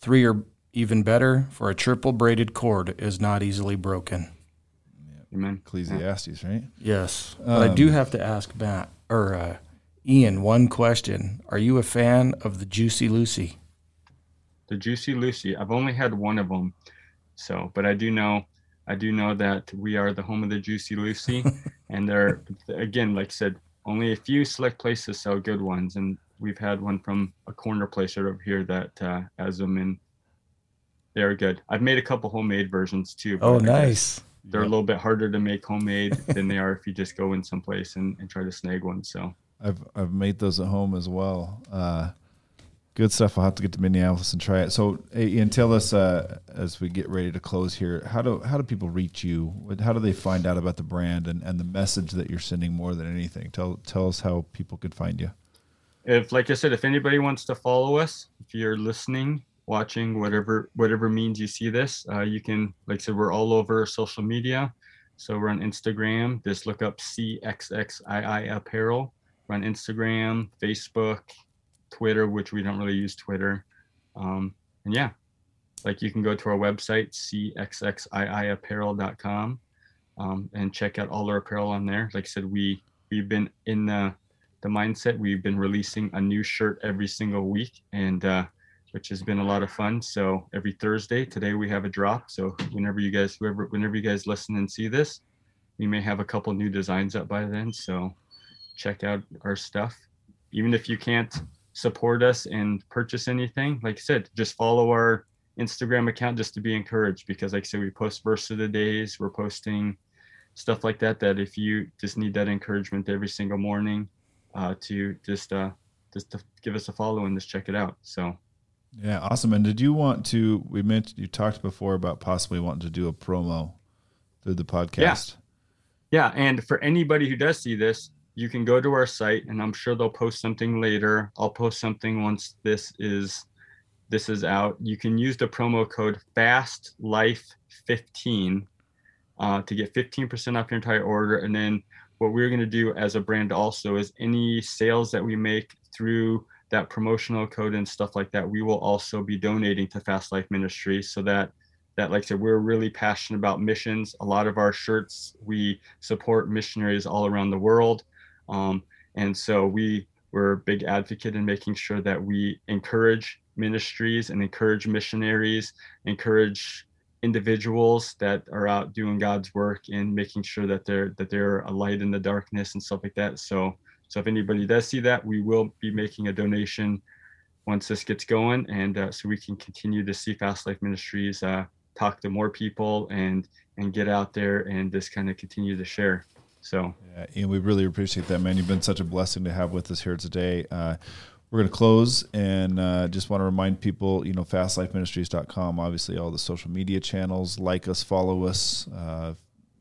Three are even better, for a triple braided cord is not easily broken. Amen. Ecclesiastes, right? Yes. Um, but I do have to ask Matt or uh, Ian one question. Are you a fan of the Juicy Lucy? The Juicy Lucy. I've only had one of them, so but I do know I do know that we are the home of the Juicy Lucy, <laughs> and there, again, like I said, only a few select places sell good ones, and we've had one from a corner place right over here that uh, has them, and they're good. I've made a couple homemade versions too. Oh, nice. They're a little bit harder to make homemade than they are if you just go in someplace and, and try to snag one. So I've I've made those at home as well. Uh, good stuff. I'll have to get to Minneapolis and try it. So, Ian, tell us uh, as we get ready to close here, how do how do people reach you? How do they find out about the brand and, and the message that you're sending more than anything? Tell tell us how people could find you. If, like I said, if anybody wants to follow us, if you're listening, watching, whatever whatever means you see this, uh, you can. Like I said, we're all over social media. So we're on Instagram. Just look up CXXII Apparel. We're on Instagram, Facebook, Twitter, which we don't really use Twitter. Um, and yeah, like you can go to our website, cxxiiapparel.com, um, and check out all our apparel on there. Like I said, we we've been in the the mindset. We've been releasing a new shirt every single week, and uh, which has been a lot of fun. So every Thursday, today we have a drop. So whenever you guys, whoever, whenever you guys listen and see this, we may have a couple new designs up by then. So check out our stuff. Even if you can't support us and purchase anything, like I said, just follow our Instagram account just to be encouraged because, like I said, we post verse of the days. We're posting stuff like that. That if you just need that encouragement every single morning, uh, to just uh, just to give us a follow and just check it out. So. Yeah, awesome. And did you want to? We mentioned you talked before about possibly wanting to do a promo through the podcast. Yeah, yeah. And for anybody who does see this, you can go to our site and i'm sure they'll post something later i'll post something once this is this is out you can use the promo code fast life 15 uh, to get 15% off your entire order and then what we're going to do as a brand also is any sales that we make through that promotional code and stuff like that we will also be donating to fast life ministry so that that like I said, we're really passionate about missions. A lot of our shirts, we support missionaries all around the world. Um, and so we were a big advocate in making sure that we encourage ministries and encourage missionaries, encourage individuals that are out doing God's work and making sure that they're that they're a light in the darkness and stuff like that. So so if anybody does see that, we will be making a donation once this gets going, and uh, so we can continue to see Fast Life Ministries uh, talk to more people and and get out there and just kind of continue to share. So, yeah, Ian, we really appreciate that, man. You've been such a blessing to have with us here today. Uh, we're going to close and uh, just want to remind people, you know, fastlifeministries.com, obviously all the social media channels, like us, follow us, uh,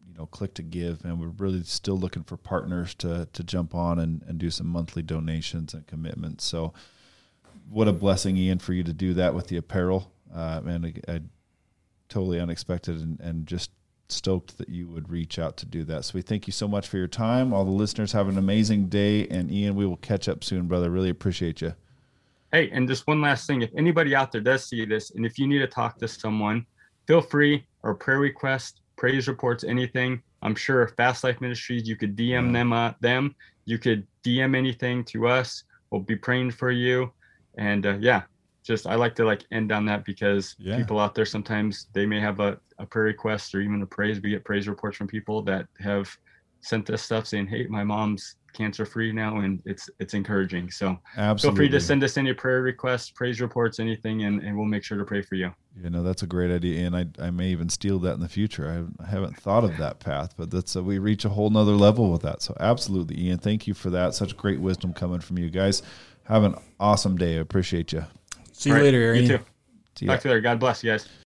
you know, click to give. And we're really still looking for partners to, to jump on and, and do some monthly donations and commitments. So what a blessing, Ian, for you to do that with the apparel. Uh, man, I, I totally unexpected and, and just stoked that you would reach out to do that. So we thank you so much for your time. All the listeners have an amazing day. And Ian, we will catch up soon, brother. Really appreciate you. Hey, and just one last thing. If anybody out there does see this, and if you need to talk to someone, feel free or prayer request, praise reports, anything. I'm sure Fast Life Ministries, you could DM them uh, them. You could DM anything to us. We'll be praying for you. And uh, yeah, just I like to like end on that because yeah. people out there sometimes they may have a, a prayer request or even a praise. We get praise reports from people that have sent us stuff saying, "Hey, my mom's cancer free now," and it's it's encouraging. So Absolutely. feel free to send us any prayer requests, praise reports, anything, and, and we'll make sure to pray for you. You know that's a great idea, and I, I may even steal that in the future. I haven't thought of that path, but that's a, we reach a whole nother level with that. So absolutely, Ian, thank you for that. Such great wisdom coming from you guys. Have an awesome day. I appreciate you. See you right. later, Aaron. You too. See Talk to you later. God bless you guys.